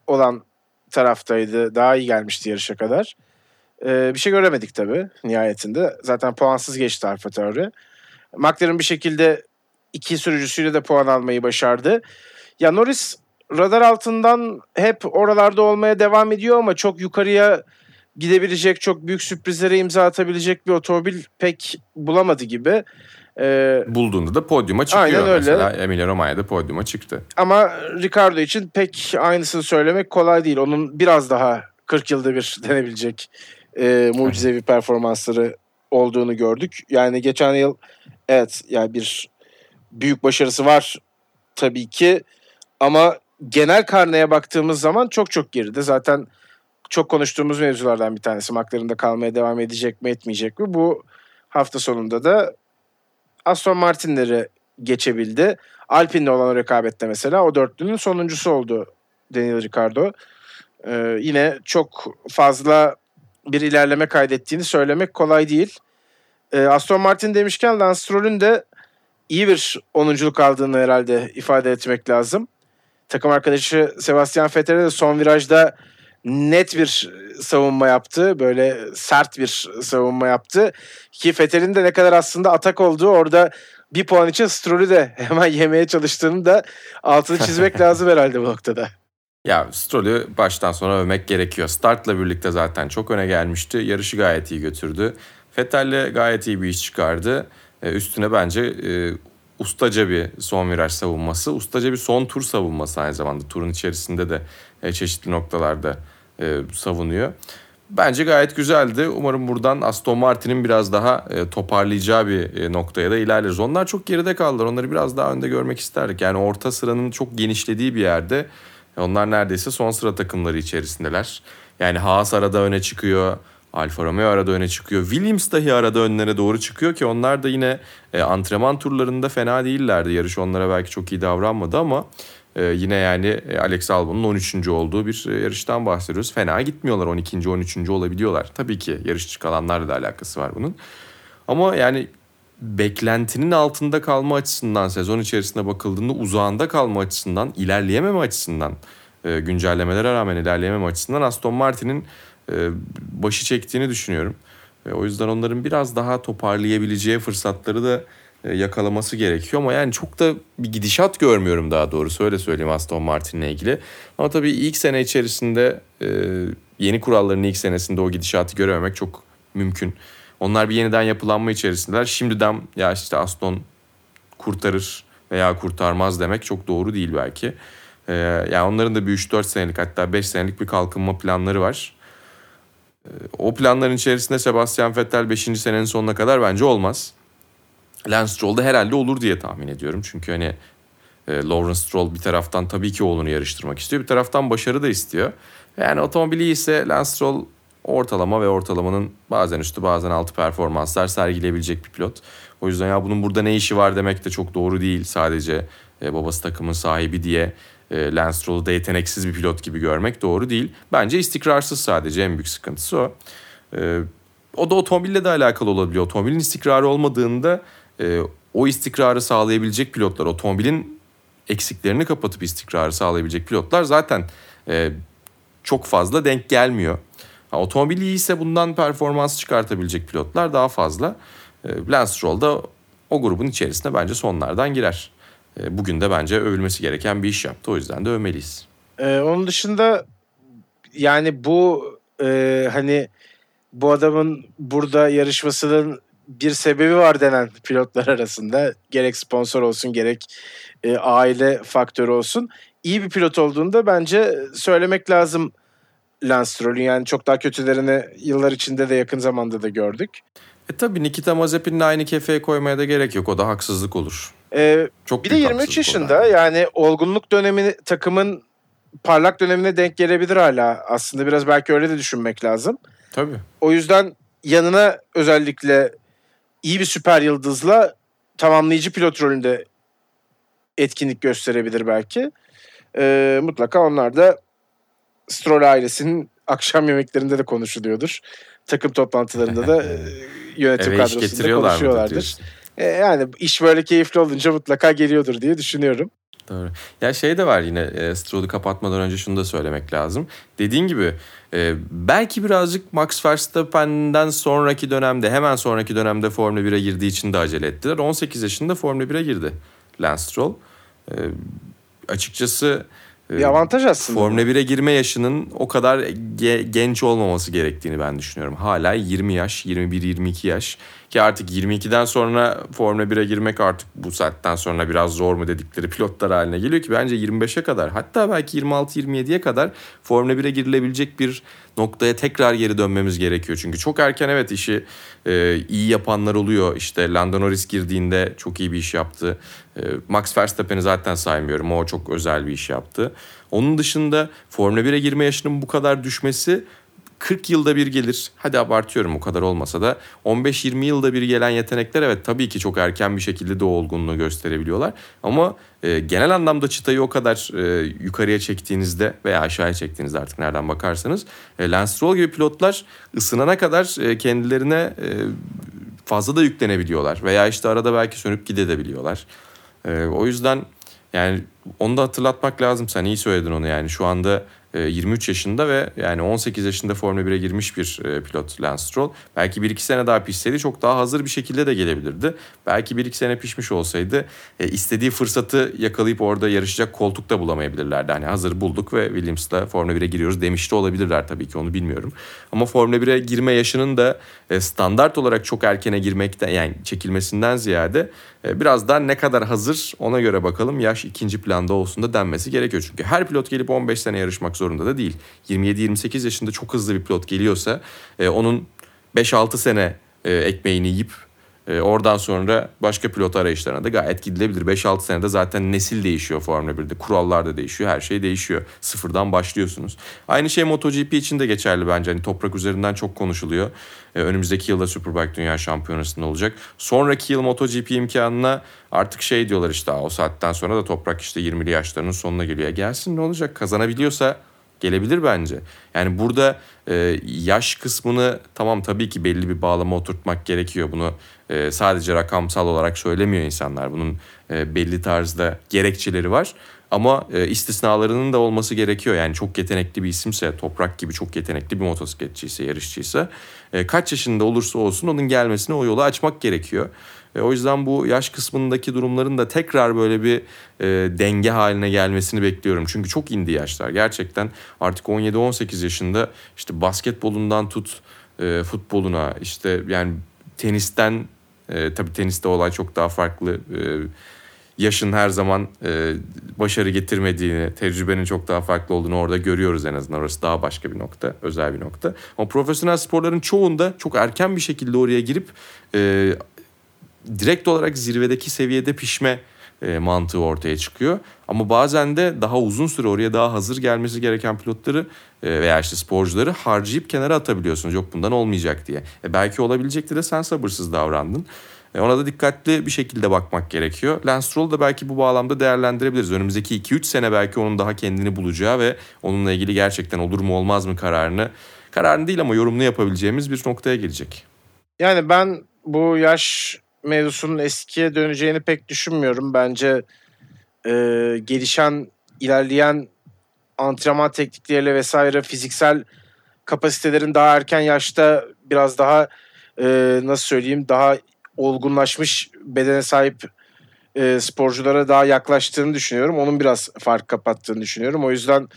olan taraftaydı. Daha iyi gelmişti yarışa kadar. Ee, bir şey göremedik tabii nihayetinde. Zaten puansız geçti Alfa Tauri. McLaren bir şekilde iki sürücüsüyle de puan almayı başardı. Ya Norris radar altından hep oralarda olmaya devam ediyor ama çok yukarıya gidebilecek, çok büyük sürprizlere imza atabilecek bir otomobil pek bulamadı gibi. Ee, Bulduğunda da podyuma çıkıyor. Aynen öyle. Mesela Emilia Romanya'da podyuma çıktı. ama Ricardo için pek aynısını söylemek kolay değil. Onun biraz daha 40 yılda bir denebilecek e, mucizevi performansları olduğunu gördük. Yani geçen yıl evet yani bir büyük başarısı var tabii ki ama genel karneye baktığımız zaman çok çok geride. Zaten çok konuştuğumuz mevzulardan bir tanesi. McLaren'da kalmaya devam edecek mi etmeyecek mi? Bu hafta sonunda da Aston Martin'leri geçebildi. Alpine'le olan rekabette mesela o dörtlünün sonuncusu oldu Daniel Ricciardo. Ee, yine çok fazla bir ilerleme kaydettiğini söylemek kolay değil. Ee, Aston Martin demişken Lance Stroll'ün de iyi bir onunculuk aldığını herhalde ifade etmek lazım. Takım arkadaşı Sebastian Vettel'e de son virajda net bir savunma yaptı. Böyle sert bir savunma yaptı. Ki Vettel'in de ne kadar aslında atak olduğu orada bir puan için Stroll'ü de hemen yemeye çalıştığını da altını çizmek lazım herhalde bu noktada. Ya Stroll'ü baştan sona övmek gerekiyor. Startla birlikte zaten çok öne gelmişti. Yarışı gayet iyi götürdü. Vettel'le gayet iyi bir iş çıkardı. Ee, üstüne bence e, ustaca bir son viraj savunması, ustaca bir son tur savunması aynı zamanda. Turun içerisinde de e, çeşitli noktalarda e, savunuyor. Bence gayet güzeldi. Umarım buradan Aston Martin'in biraz daha e, toparlayacağı bir e, noktaya da ilerleriz. Onlar çok geride kaldılar. Onları biraz daha önde görmek isterdik. Yani orta sıranın çok genişlediği bir yerde onlar neredeyse son sıra takımları içerisindeler. Yani Haas arada öne çıkıyor. Alfa Romeo arada öne çıkıyor. Williams dahi arada önlere doğru çıkıyor ki onlar da yine e, antrenman turlarında fena değillerdi. Yarış onlara belki çok iyi davranmadı ama e, yine yani e, Alex Albon'un 13. olduğu bir e, yarıştan bahsediyoruz. Fena gitmiyorlar 12. 13. olabiliyorlar. Tabii ki yarışçı kalanlarla da alakası var bunun. Ama yani beklentinin altında kalma açısından sezon içerisinde bakıldığında uzağında kalma açısından ilerleyememe açısından e, güncellemelere rağmen ilerleyememe açısından Aston Martin'in e, başı çektiğini düşünüyorum. E, o yüzden onların biraz daha toparlayabileceği fırsatları da yakalaması gerekiyor. Ama yani çok da bir gidişat görmüyorum daha doğrusu öyle söyleyeyim Aston Martin'le ilgili. Ama tabii ilk sene içerisinde e, yeni kuralların ilk senesinde o gidişatı görememek çok mümkün. Onlar bir yeniden yapılanma içerisindeler. Şimdiden ya işte Aston kurtarır veya kurtarmaz demek çok doğru değil belki. Ee, yani onların da bir 3-4 senelik hatta 5 senelik bir kalkınma planları var. Ee, o planların içerisinde Sebastian Vettel 5. senenin sonuna kadar bence olmaz. Lance Stroll da herhalde olur diye tahmin ediyorum. Çünkü hani e, Lawrence Stroll bir taraftan tabii ki oğlunu yarıştırmak istiyor. Bir taraftan başarı da istiyor. Yani otomobili ise Lance Stroll ortalama ve ortalamanın bazen üstü bazen altı performanslar sergileyebilecek bir pilot. O yüzden ya bunun burada ne işi var demek de çok doğru değil. Sadece e, babası takımın sahibi diye e, Lance Stroll'u da yeteneksiz bir pilot gibi görmek doğru değil. Bence istikrarsız sadece en büyük sıkıntısı o. E, o da otomobille de alakalı olabiliyor. Otomobilin istikrarı olmadığında e, o istikrarı sağlayabilecek pilotlar, otomobilin eksiklerini kapatıp istikrarı sağlayabilecek pilotlar zaten e, çok fazla denk gelmiyor. Ha, otomobil iyiyse bundan performans çıkartabilecek pilotlar daha fazla. E, Lance Stroll da o grubun içerisinde bence sonlardan girer. E, bugün de bence övülmesi gereken bir iş yaptı. O yüzden de övmeliyiz. Ee, onun dışında yani bu e, hani bu adamın burada yarışmasının bir sebebi var denen pilotlar arasında gerek sponsor olsun gerek e, aile faktörü olsun iyi bir pilot olduğunda bence söylemek lazım Lance Stroll'ün yani çok daha kötülerini yıllar içinde de yakın zamanda da gördük. E tabii Nikita Mazepin'le aynı kefeye koymaya da gerek yok. O da haksızlık olur. Ee, Çok bir de büyük 23 haksızlık o yaşında da. yani olgunluk dönemi takımın parlak dönemine denk gelebilir hala. Aslında biraz belki öyle de düşünmek lazım. Tabii. O yüzden yanına özellikle iyi bir süper yıldızla tamamlayıcı pilot rolünde etkinlik gösterebilir belki. Ee, mutlaka onlar da Stroll ailesinin akşam yemeklerinde de konuşuluyordur. Takım toplantılarında da e, yönetim Eve kadrosunda konuşuyorlardır. E, yani iş böyle keyifli olunca mutlaka geliyordur diye düşünüyorum. Doğru. Ya şey de var yine e, Stroll'u kapatmadan önce şunu da söylemek lazım. Dediğin gibi e, belki birazcık Max Verstappen'den sonraki dönemde hemen sonraki dönemde Formula 1'e girdiği için de acele ettiler. 18 yaşında Formula 1'e girdi Lance Stroll. E, açıkçası Bir avantaj aslında. Formula 1'e girme yaşının o kadar ge- genç olmaması gerektiğini ben düşünüyorum. Hala 20 yaş, 21-22 yaş. Ki artık 22'den sonra Formula 1'e girmek artık bu saatten sonra biraz zor mu dedikleri pilotlar haline geliyor ki bence 25'e kadar hatta belki 26-27'ye kadar Formula 1'e girilebilecek bir noktaya tekrar geri dönmemiz gerekiyor. Çünkü çok erken evet işi e, iyi yapanlar oluyor. İşte Lando Norris girdiğinde çok iyi bir iş yaptı. E, Max Verstappen'i zaten saymıyorum. O çok özel bir iş yaptı. Onun dışında Formula 1'e girme yaşının bu kadar düşmesi 40 yılda bir gelir. Hadi abartıyorum o kadar olmasa da 15-20 yılda bir gelen yetenekler evet tabii ki çok erken bir şekilde de olgunluğu gösterebiliyorlar. Ama e, genel anlamda çıtayı o kadar e, yukarıya çektiğinizde veya aşağıya çektiğinizde artık nereden bakarsanız e, Lance Stroll gibi pilotlar ısınana kadar e, kendilerine e, fazla da yüklenebiliyorlar. Veya işte arada belki sönüp gidebiliyorlar. E, o yüzden yani onu da hatırlatmak lazım. Sen iyi söyledin onu yani. Şu anda 23 yaşında ve yani 18 yaşında Formula 1'e girmiş bir e, pilot Lance Stroll. Belki 1-2 sene daha pişseydi çok daha hazır bir şekilde de gelebilirdi. Belki 1-2 sene pişmiş olsaydı e, istediği fırsatı yakalayıp orada yarışacak koltuk da bulamayabilirlerdi. Hani hazır bulduk ve Williams'la Formula 1'e giriyoruz demiş de olabilirler tabii ki onu bilmiyorum. Ama Formula 1'e girme yaşının da e, standart olarak çok erkene girmekten yani çekilmesinden ziyade e, biraz daha ne kadar hazır ona göre bakalım yaş ikinci planda olsun da denmesi gerekiyor. Çünkü her pilot gelip 15 sene yarışmak zorunda da değil. 27-28 yaşında çok hızlı bir pilot geliyorsa e, onun 5-6 sene e, ekmeğini yiyip e, oradan sonra başka pilot arayışlarına da gayet gidilebilir. 5-6 senede zaten nesil değişiyor Formula 1'de. Kurallar da değişiyor. Her şey değişiyor. Sıfırdan başlıyorsunuz. Aynı şey MotoGP için de geçerli bence. Hani toprak üzerinden çok konuşuluyor. E, önümüzdeki yılda Superbike Dünya Şampiyonası'nda olacak. Sonraki yıl MotoGP imkanına artık şey diyorlar işte o saatten sonra da toprak işte 20'li yaşlarının sonuna geliyor. E, gelsin ne olacak? Kazanabiliyorsa gelebilir bence. Yani burada e, yaş kısmını tamam tabii ki belli bir bağlama oturtmak gerekiyor. Bunu e, sadece rakamsal olarak söylemiyor insanlar. Bunun e, belli tarzda gerekçeleri var. Ama e, istisnalarının da olması gerekiyor. Yani çok yetenekli bir isimse, Toprak gibi çok yetenekli bir motosikletçiyse, yarışçıysa e, kaç yaşında olursa olsun onun gelmesine o yolu açmak gerekiyor. E, o yüzden bu yaş kısmındaki durumların da tekrar böyle bir e, denge haline gelmesini bekliyorum. Çünkü çok indi yaşlar. Gerçekten artık 17-18 yaşında işte basketbolundan tut e, futboluna işte yani tenisten e, tabii teniste olay çok daha farklı. E, yaşın her zaman e, başarı getirmediğini, tecrübenin çok daha farklı olduğunu orada görüyoruz en azından. Orası daha başka bir nokta, özel bir nokta. Ama profesyonel sporların çoğunda çok erken bir şekilde oraya girip e, direkt olarak zirvedeki seviyede pişme e, mantığı ortaya çıkıyor. Ama bazen de daha uzun süre oraya daha hazır gelmesi gereken pilotları e, veya işte sporcuları harcayıp kenara atabiliyorsunuz. Yok bundan olmayacak diye. E, belki olabilecekti de sen sabırsız davrandın. E, ona da dikkatli bir şekilde bakmak gerekiyor. Lance Stroll'u da belki bu bağlamda değerlendirebiliriz. Önümüzdeki 2-3 sene belki onun daha kendini bulacağı ve onunla ilgili gerçekten olur mu olmaz mı kararını kararını değil ama yorumunu yapabileceğimiz bir noktaya gelecek. Yani ben bu yaş mevzusunun eskiye döneceğini pek düşünmüyorum. Bence e, gelişen, ilerleyen antrenman teknikleriyle vesaire fiziksel kapasitelerin daha erken yaşta biraz daha e, nasıl söyleyeyim daha olgunlaşmış bedene sahip e, sporculara daha yaklaştığını düşünüyorum. Onun biraz fark kapattığını düşünüyorum. O yüzden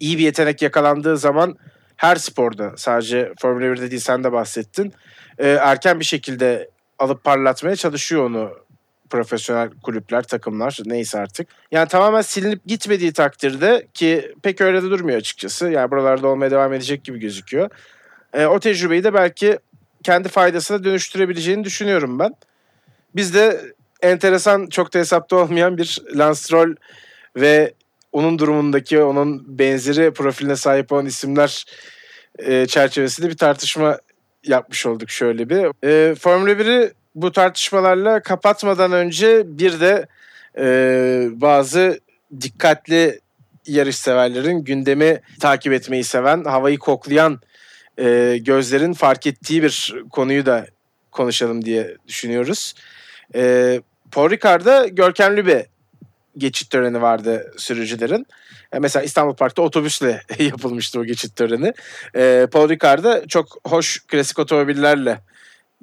iyi bir yetenek yakalandığı zaman her sporda sadece Formula 1'de değil sen de bahsettin. E, erken bir şekilde alıp parlatmaya çalışıyor onu profesyonel kulüpler, takımlar neyse artık. Yani tamamen silinip gitmediği takdirde ki pek öyle de durmuyor açıkçası. Yani buralarda olmaya devam edecek gibi gözüküyor. E, o tecrübeyi de belki kendi faydasına dönüştürebileceğini düşünüyorum ben. Biz de enteresan çok da hesapta olmayan bir Lance ve onun durumundaki onun benzeri profiline sahip olan isimler e, çerçevesinde bir tartışma yapmış olduk şöyle bir. E, Formula 1'i bu tartışmalarla kapatmadan önce bir de e, bazı dikkatli yarış severlerin gündemi takip etmeyi seven, havayı koklayan e, gözlerin fark ettiği bir konuyu da konuşalım diye düşünüyoruz. E, Paul Ricard'da görkemli bir geçit töreni vardı sürücülerin. E, mesela İstanbul Park'ta otobüsle yapılmıştı o geçit töreni. E, Paul Ricard'da çok hoş klasik otomobillerle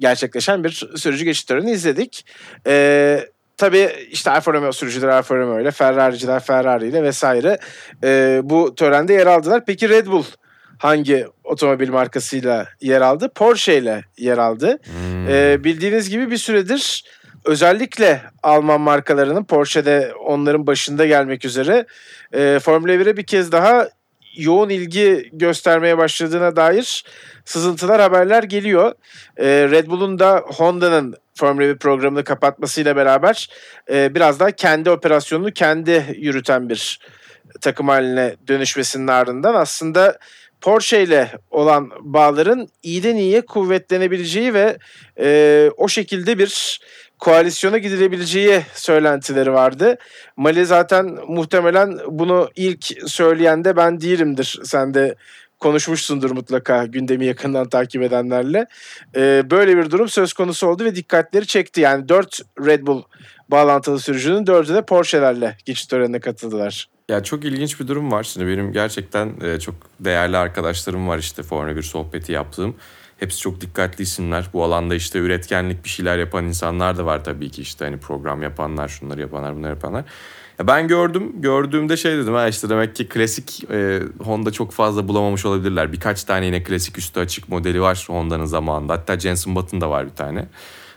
gerçekleşen bir sürücü geçit töreni izledik. E, tabii işte Alfa Romeo sürücüleri Alfa Romeo ile, Ferrari'ciler Ferrari ile vesaire e, bu törende yer aldılar. Peki Red Bull hangi otomobil markasıyla yer aldı? Porsche ile yer aldı. Hmm. E, bildiğiniz gibi bir süredir özellikle Alman markalarının Porsche'de onların başında gelmek üzere e, Formula 1'e bir kez daha yoğun ilgi göstermeye başladığına dair sızıntılar haberler geliyor. E, Red Bull'un da Honda'nın Formula 1 programını kapatmasıyla beraber e, biraz daha kendi operasyonunu kendi yürüten bir takım haline dönüşmesinin ardından aslında Porsche ile olan bağların iyiden iyiye kuvvetlenebileceği ve e, o şekilde bir koalisyona gidilebileceği söylentileri vardı. Mali zaten muhtemelen bunu ilk söyleyen de ben değilimdir. Sen de konuşmuşsundur mutlaka gündemi yakından takip edenlerle. Ee, böyle bir durum söz konusu oldu ve dikkatleri çekti. Yani 4 Red Bull bağlantılı sürücünün 4'ü de Porsche'lerle geçiş törenine katıldılar. Ya çok ilginç bir durum var. Şimdi benim gerçekten e, çok değerli arkadaşlarım var işte Formula 1 sohbeti yaptığım. Hepsi çok dikkatli isimler. Bu alanda işte üretkenlik bir şeyler yapan insanlar da var tabii ki işte hani program yapanlar, şunları yapanlar, bunları yapanlar. Ya ben gördüm, gördüğümde şey dedim ha işte demek ki klasik e, Honda çok fazla bulamamış olabilirler. Birkaç tane yine klasik üstü açık modeli var Honda'nın zamanında. Hatta Jenson Button da var bir tane.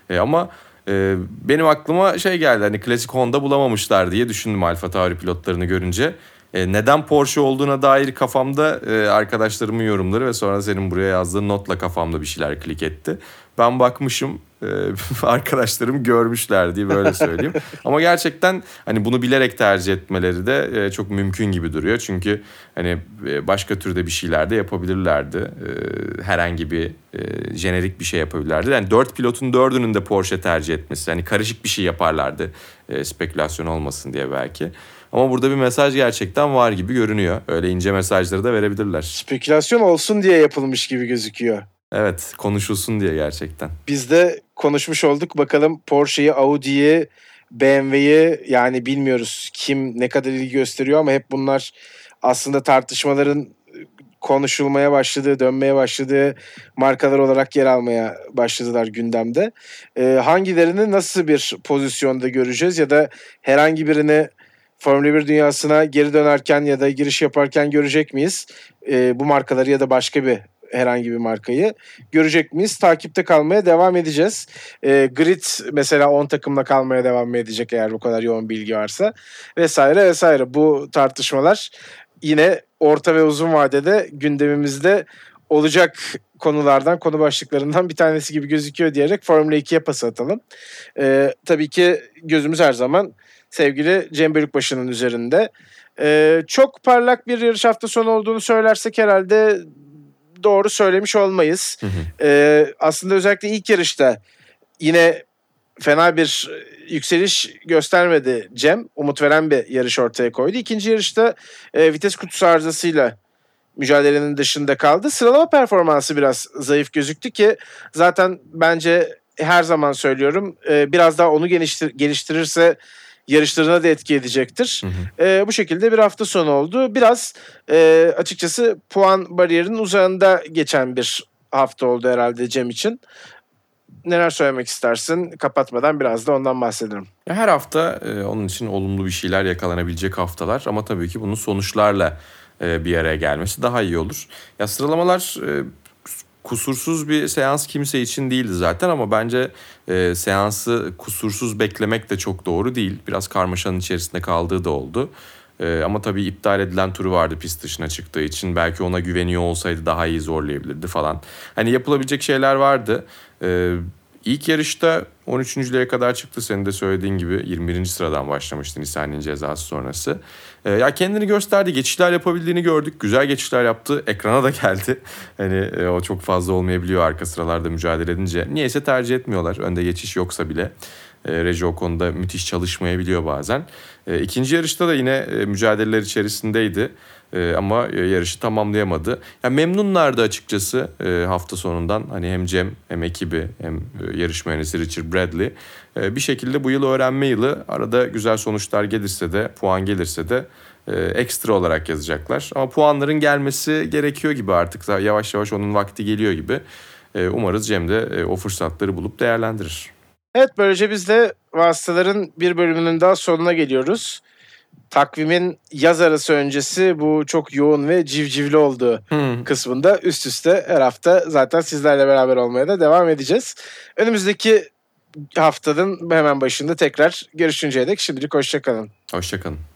E, ama e, benim aklıma şey geldi hani klasik Honda bulamamışlar diye düşündüm Alfa Tauri pilotlarını görünce. E, neden Porsche olduğuna dair kafamda e, arkadaşlarımın yorumları ve sonra senin buraya yazdığın notla kafamda bir şeyler klik etti. Ben bakmışım e, arkadaşlarım görmüşler diye böyle söyleyeyim. Ama gerçekten hani bunu bilerek tercih etmeleri de çok mümkün gibi duruyor. Çünkü hani başka türde bir şeyler de yapabilirlerdi. herhangi bir jenerik bir şey yapabilirlerdi. Yani dört pilotun dördünün de Porsche tercih etmesi. Hani karışık bir şey yaparlardı. spekülasyon olmasın diye belki. Ama burada bir mesaj gerçekten var gibi görünüyor. Öyle ince mesajları da verebilirler. Spekülasyon olsun diye yapılmış gibi gözüküyor. Evet konuşulsun diye gerçekten. Biz de konuşmuş olduk. Bakalım Porsche'yi, Audi'yi, BMW'yi yani bilmiyoruz kim ne kadar ilgi gösteriyor ama hep bunlar aslında tartışmaların konuşulmaya başladığı, dönmeye başladığı markalar olarak yer almaya başladılar gündemde. Ee, hangilerini nasıl bir pozisyonda göreceğiz ya da herhangi birini Formula 1 dünyasına geri dönerken ya da giriş yaparken görecek miyiz? E, bu markaları ya da başka bir herhangi bir markayı. Görecek miyiz? Takipte kalmaya devam edeceğiz. E, Grid mesela 10 takımla kalmaya devam edecek eğer bu kadar yoğun bilgi varsa vesaire vesaire. Bu tartışmalar yine orta ve uzun vadede gündemimizde olacak konulardan, konu başlıklarından bir tanesi gibi gözüküyor diyerek Formula 2'ye pas atalım. Ee, tabii ki gözümüz her zaman sevgili Cem Bölükbaşı'nın üzerinde. Ee, çok parlak bir yarış hafta sonu olduğunu söylersek herhalde doğru söylemiş olmayız. Hı hı. Ee, aslında özellikle ilk yarışta yine fena bir yükseliş göstermedi Cem. Umut veren bir yarış ortaya koydu. İkinci yarışta e, vites kutusu arızasıyla mücadelenin dışında kaldı. Sıralama performansı biraz zayıf gözüktü ki zaten bence her zaman söylüyorum e, biraz daha onu geliştir- geliştirirse yarışlarına da etki edecektir. Hı hı. E, bu şekilde bir hafta sonu oldu. Biraz e, açıkçası puan bariyerinin uzağında geçen bir hafta oldu herhalde Cem için. Neler söylemek istersin? Kapatmadan biraz da ondan bahsedelim. Her hafta e, onun için olumlu bir şeyler yakalanabilecek haftalar ama tabii ki bunun sonuçlarla e, bir araya gelmesi daha iyi olur. Ya sıralamalar e, kusursuz bir seans kimse için değildi zaten ama bence e, seansı kusursuz beklemek de çok doğru değil. Biraz karmaşanın içerisinde kaldığı da oldu. E, ama tabii iptal edilen turu vardı pist dışına çıktığı için. Belki ona güveniyor olsaydı daha iyi zorlayabilirdi falan. Hani yapılabilecek şeyler vardı. E, ilk yarışta 13.lüğe kadar çıktı senin de söylediğin gibi 21. sıradan başlamıştı Nissan'ın cezası sonrası. Ee, ya kendini gösterdi. Geçişler yapabildiğini gördük. Güzel geçişler yaptı. Ekrana da geldi. Hani e, o çok fazla olmayabiliyor arka sıralarda mücadele edince. Niyeyse tercih etmiyorlar. Önde geçiş yoksa bile. E, Reji o konuda müthiş çalışmayabiliyor bazen. E, ikinci yarışta da yine e, mücadeleler içerisindeydi. E, ama e, yarışı tamamlayamadı. Ya memnunlardı açıkçası hafta sonundan. Hani hem Cem hem ekibi hem e, yarış mühendisi Richard Bradley. Bir şekilde bu yıl öğrenme yılı arada güzel sonuçlar gelirse de puan gelirse de ekstra olarak yazacaklar. Ama puanların gelmesi gerekiyor gibi artık. Yavaş yavaş onun vakti geliyor gibi. Umarız Cem de o fırsatları bulup değerlendirir. Evet böylece biz de vasıtaların bir bölümünün daha sonuna geliyoruz. Takvimin yaz arası öncesi bu çok yoğun ve civcivli olduğu kısmında üst üste her hafta zaten sizlerle beraber olmaya da devam edeceğiz. Önümüzdeki haftanın hemen başında tekrar görüşünceye dek şimdilik hoşçakalın. Hoşçakalın.